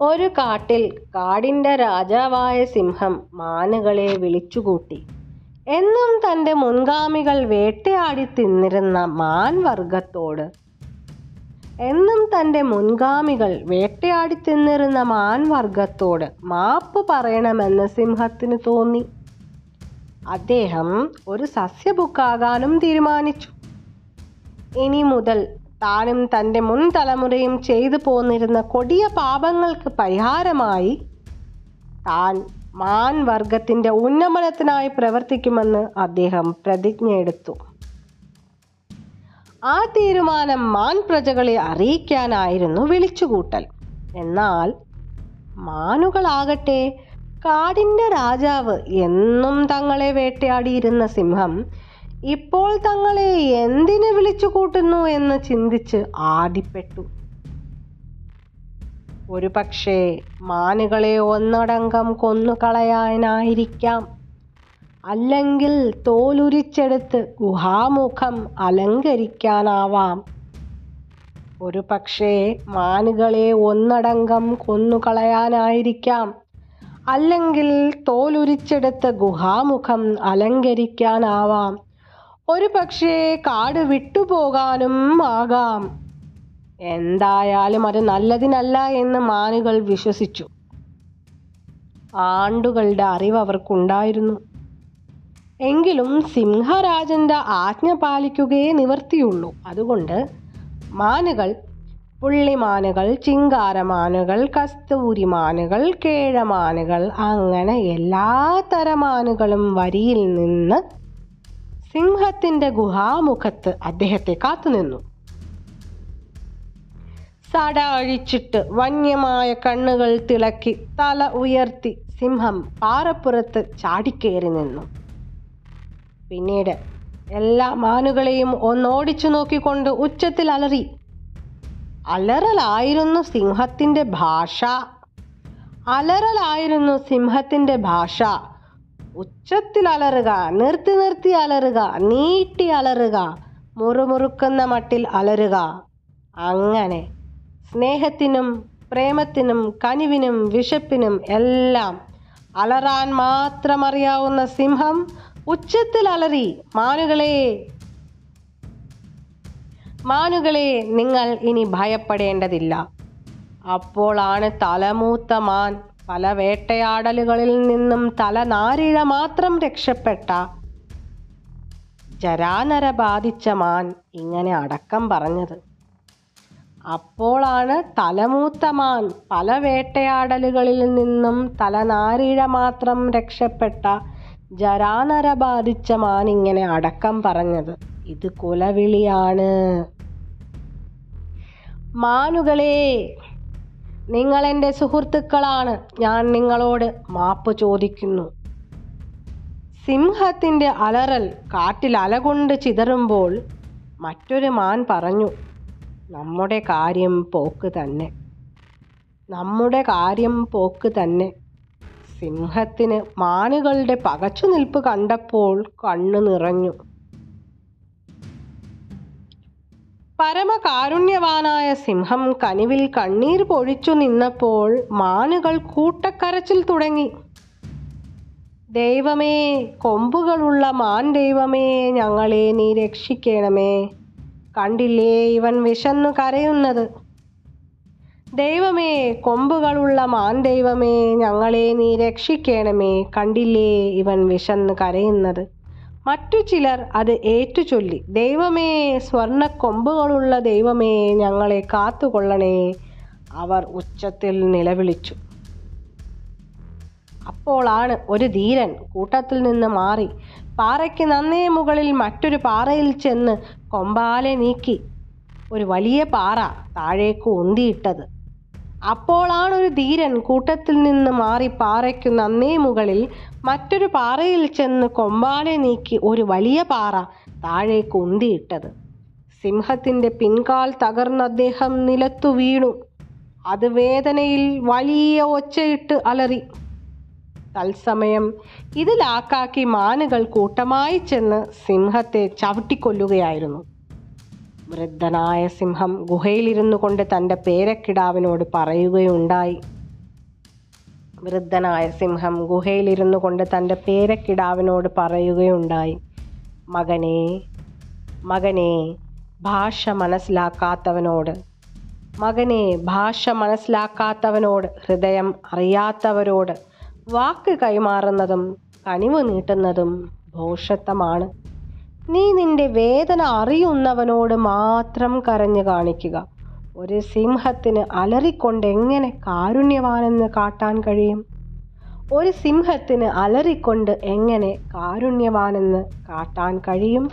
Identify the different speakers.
Speaker 1: ഒരു കാട്ടിൽ കാടിന്റെ രാജാവായ സിംഹം മാനുകളെ വിളിച്ചുകൂട്ടി. എന്നും തന്റെ മുൻഗാമികൾ വേട്ടയാടി തിന്നിരുന്ന മാൻ വർഗത്തോട് എന്നും തന്റെ മുൻഗാമികൾ വേട്ടയാടി തിന്നിരുന്ന മാൻ വർഗത്തോട് മാപ്പ് പറയണമെന്ന് സിംഹത്തിന് തോന്നി. അദ്ദേഹം ഒരു സസ്യബുക്കാകാനും തീരുമാനിച്ചു. ഇനി മുതൽ താനും തന്റെ മുൻ തലമുറയും ചെയ്തു പോന്നിരുന്ന കൊടിയ പാപങ്ങൾക്ക് പരിഹാരമായി താൻ മാൻ വർഗത്തിന്റെ ഉന്നമനത്തിനായി പ്രവർത്തിക്കുമെന്ന് അദ്ദേഹം പ്രതിജ്ഞയെടുത്തു ആ തീരുമാനം മാൻ പ്രജകളെ അറിയിക്കാനായിരുന്നു വിളിച്ചുകൂട്ടൽ. എന്നാൽ മാനുകളാകട്ടെ കാടിന്റെ രാജാവ് എന്നും തങ്ങളെ വേട്ടയാടിയിരുന്ന സിംഹം ഇപ്പോൾ തങ്ങളെ എന്തിന് വിളിച്ചു കൂട്ടുന്നു എന്ന് ചിന്തിച്ച് ആദിപ്പെട്ടു ഒരു പക്ഷേ മാനുകളെ ഒന്നടങ്കം കൊന്നുകളയാനായിരിക്കാം. അല്ലെങ്കിൽ തോലുരിച്ചെടുത്ത് ഗുഹാമുഖം അലങ്കരിക്കാനാവാം. ഒരു പക്ഷേ മാനുകളെ ഒന്നടങ്കം കൊന്നുകളയാനായിരിക്കാം. അല്ലെങ്കിൽ തോലുരിച്ചെടുത്ത് ഗുഹാമുഖം അലങ്കരിക്കാനാവാം. ഒരു പക്ഷേ കാട് വിട്ടുപോകാനും ആകാം. എന്തായാലും അത് നല്ലതിനല്ല എന്ന് മാനുകൾ വിശ്വസിച്ചു. ആണ്ടുകളുടെ അറിവ് അവർക്കുണ്ടായിരുന്നു. എങ്കിലും സിംഹരാജന്റെ ആജ്ഞ പാലിക്കുകയേ നിവർത്തിയുള്ളൂ. അതുകൊണ്ട് മാനുകൾ പുള്ളിമാനുകൾ ചിങ്കാരമാനുകൾ കസ്തൂരിമാനുകൾ കേഴമാനുകൾ അങ്ങനെ എല്ലാ തരമാനുകളും വരിയിൽ നിന്ന് സിംഹത്തിന്റെ ഗുഹാമുഖത്ത് അദ്ദേഹത്തെ കാത്തുനിന്നു. സട അഴിച്ചിട്ട് വന്യമായ കണ്ണുകൾ തിളക്കി തല ഉയർത്തി സിംഹം പാറപ്പുറത്ത് ചാടിക്കേറി നിന്നു. പിന്നീട് എല്ലാ മാനുകളെയും ഒന്നോടിച്ചു നോക്കിക്കൊണ്ട് ഉച്ചത്തിൽ അലറി. അലറലായിരുന്നു സിംഹത്തിന്റെ ഭാഷ. അലറലായിരുന്നു സിംഹത്തിന്റെ ഭാഷ. ഉച്ചത്തിൽ അലറുക നിർത്തി നിർത്തി അലറുക നീട്ടി അലറുക മുറുമുറുക്കുന്ന മട്ടിൽ അലറുക. അങ്ങനെ സ്നേഹത്തിനും പ്രേമത്തിനും കനിവിനും വിശപ്പിനും എല്ലാം അലറാൻ മാത്രം അറിയാവുന്ന സിംഹം ഉച്ചത്തിൽ അലറി മാനുകളെ മാനുകളെ നിങ്ങൾ ഇനി ഭയപ്പെടേണ്ടതില്ല. അപ്പോളാണ് തലമൂത്ത മാൻ പല വേട്ടയാടലുകളിൽ നിന്നും തലനാരിഴ മാത്രം രക്ഷപ്പെട്ട ജരാനര ബാധിച്ച മാൻ ഇങ്ങനെ അടക്കം പറഞ്ഞത്. അപ്പോളാണ് തലമൂത്ത മാൻ പല വേട്ടയാടലുകളിൽ നിന്നും തലനാരിഴ മാത്രം രക്ഷപ്പെട്ട ജരാനര ബാധിച്ച മാൻ ഇങ്ങനെ അടക്കം പറഞ്ഞത്. ഇത് കുലവിളിയാണ്. മാനുകളെ നിങ്ങൾ എന്റെ സുഹൃത്തുക്കളാണ്. ഞാൻ നിങ്ങളോട് മാപ്പ് ചോദിക്കുന്നു. സിംഹത്തിന്റെ അലറൽ കാട്ടിൽ അലകൊണ്ട് ചിതറുമ്പോൾ മറ്റൊരു മാൻ പറഞ്ഞു നമ്മുടെ കാര്യം പോക്ക് തന്നെ. നമ്മുടെ കാര്യം പോക്ക് തന്നെ. സിംഹത്തിന് മാനുകളുടെ പകച്ചു നിൽപ്പ് കണ്ടപ്പോൾ കണ്ണു നിറഞ്ഞു. പരമകാരുണ്യവാനായ സിംഹം കനിവിൽ കണ്ണീർ പൊഴിച്ചു നിന്നപ്പോൾ മാനുകൾ കൂട്ടക്കരച്ചിൽ തുടങ്ങി. ദൈവമേ കൊമ്പുകളുള്ള മാൻ ദൈവമേ ഞങ്ങളെ നീ രക്ഷിക്കണമേ. കണ്ടില്ലേ ഇവൻ വിശന്നു കരയുന്നത്. ദൈവമേ കൊമ്പുകളുള്ള മാൻ ദൈവമേ ഞങ്ങളെ നീ രക്ഷിക്കണമേ. കണ്ടില്ലേ ഇവൻ വിശന്ന് കരയുന്നത്. മറ്റു ചിലർ അത് ഏറ്റുചൊല്ലി ദൈവമേ സ്വർണ കൊമ്പുകളുള്ള ദൈവമേ ഞങ്ങളെ കാത്തുകൊള്ളണേ അവർ ഉച്ചത്തിൽ നിലവിളിച്ചു. അപ്പോളാണ് ഒരു ധീരൻ കൂട്ടത്തിൽ നിന്ന് മാറി പാറയ്ക്ക് നന്നേ മുകളിൽ മറ്റൊരു പാറയിൽ ചെന്ന് കൊമ്പാലെ നീക്കി ഒരു വലിയ പാറ താഴേക്ക് ഉന്തിയിട്ടത്. അപ്പോളാണ് ഒരു ധീരൻ കൂട്ടത്തിൽ നിന്ന് മാറി പാറയ്ക്കു നന്നേ മുകളിൽ മറ്റൊരു പാറയിൽ ചെന്ന് കൊമ്പാനെ നീക്കി ഒരു വലിയ പാറ താഴേക്ക് ഉന്തിയിട്ടത്. സിംഹത്തിന്റെ പിൻകാൽ തകർന്ന അദ്ദേഹം നിലത്തു വീണു. അത് വേദനയിൽ വലിയ ഒച്ചയിട്ട് അലറി. തത്സമയം ഇതിലാക്കാക്കി മാനുകൾ കൂട്ടമായി ചെന്ന് സിംഹത്തെ ചവിട്ടിക്കൊല്ലുകയായിരുന്നു. വൃദ്ധനായ സിംഹം ഗുഹയിലിരുന്നു കൊണ്ട് തന്റെ പേരക്കിടാവിനോട് പറയുകയുണ്ടായി. വൃദ്ധനായ സിംഹം ഗുഹയിലിരുന്നു കൊണ്ട് തന്റെ പേരക്കിടാവിനോട് പറയുകയുണ്ടായി. മകനെ മകനെ ഭാഷ മനസ്സിലാക്കാത്തവനോട് മകനെ ഭാഷ മനസ്സിലാക്കാത്തവനോട് ഹൃദയം അറിയാത്തവരോട് വാക്ക് കൈമാറുന്നതും കനിവ് നീട്ടുന്നതും ഭോഷത്വമാണ് നീ നിന്റെ വേദന അറിയുന്നവനോട് മാത്രം കരഞ്ഞു കാണിക്കുക. ഒരു സിംഹത്തിന് അലറിക്കൊണ്ട് എങ്ങനെ കാരുണ്യവാനെന്ന് കാട്ടാൻ കഴിയും? ഒരു സിംഹത്തിന് അലറിക്കൊണ്ട് എങ്ങനെ കാരുണ്യവാനെന്ന് കാട്ടാൻ കഴിയും?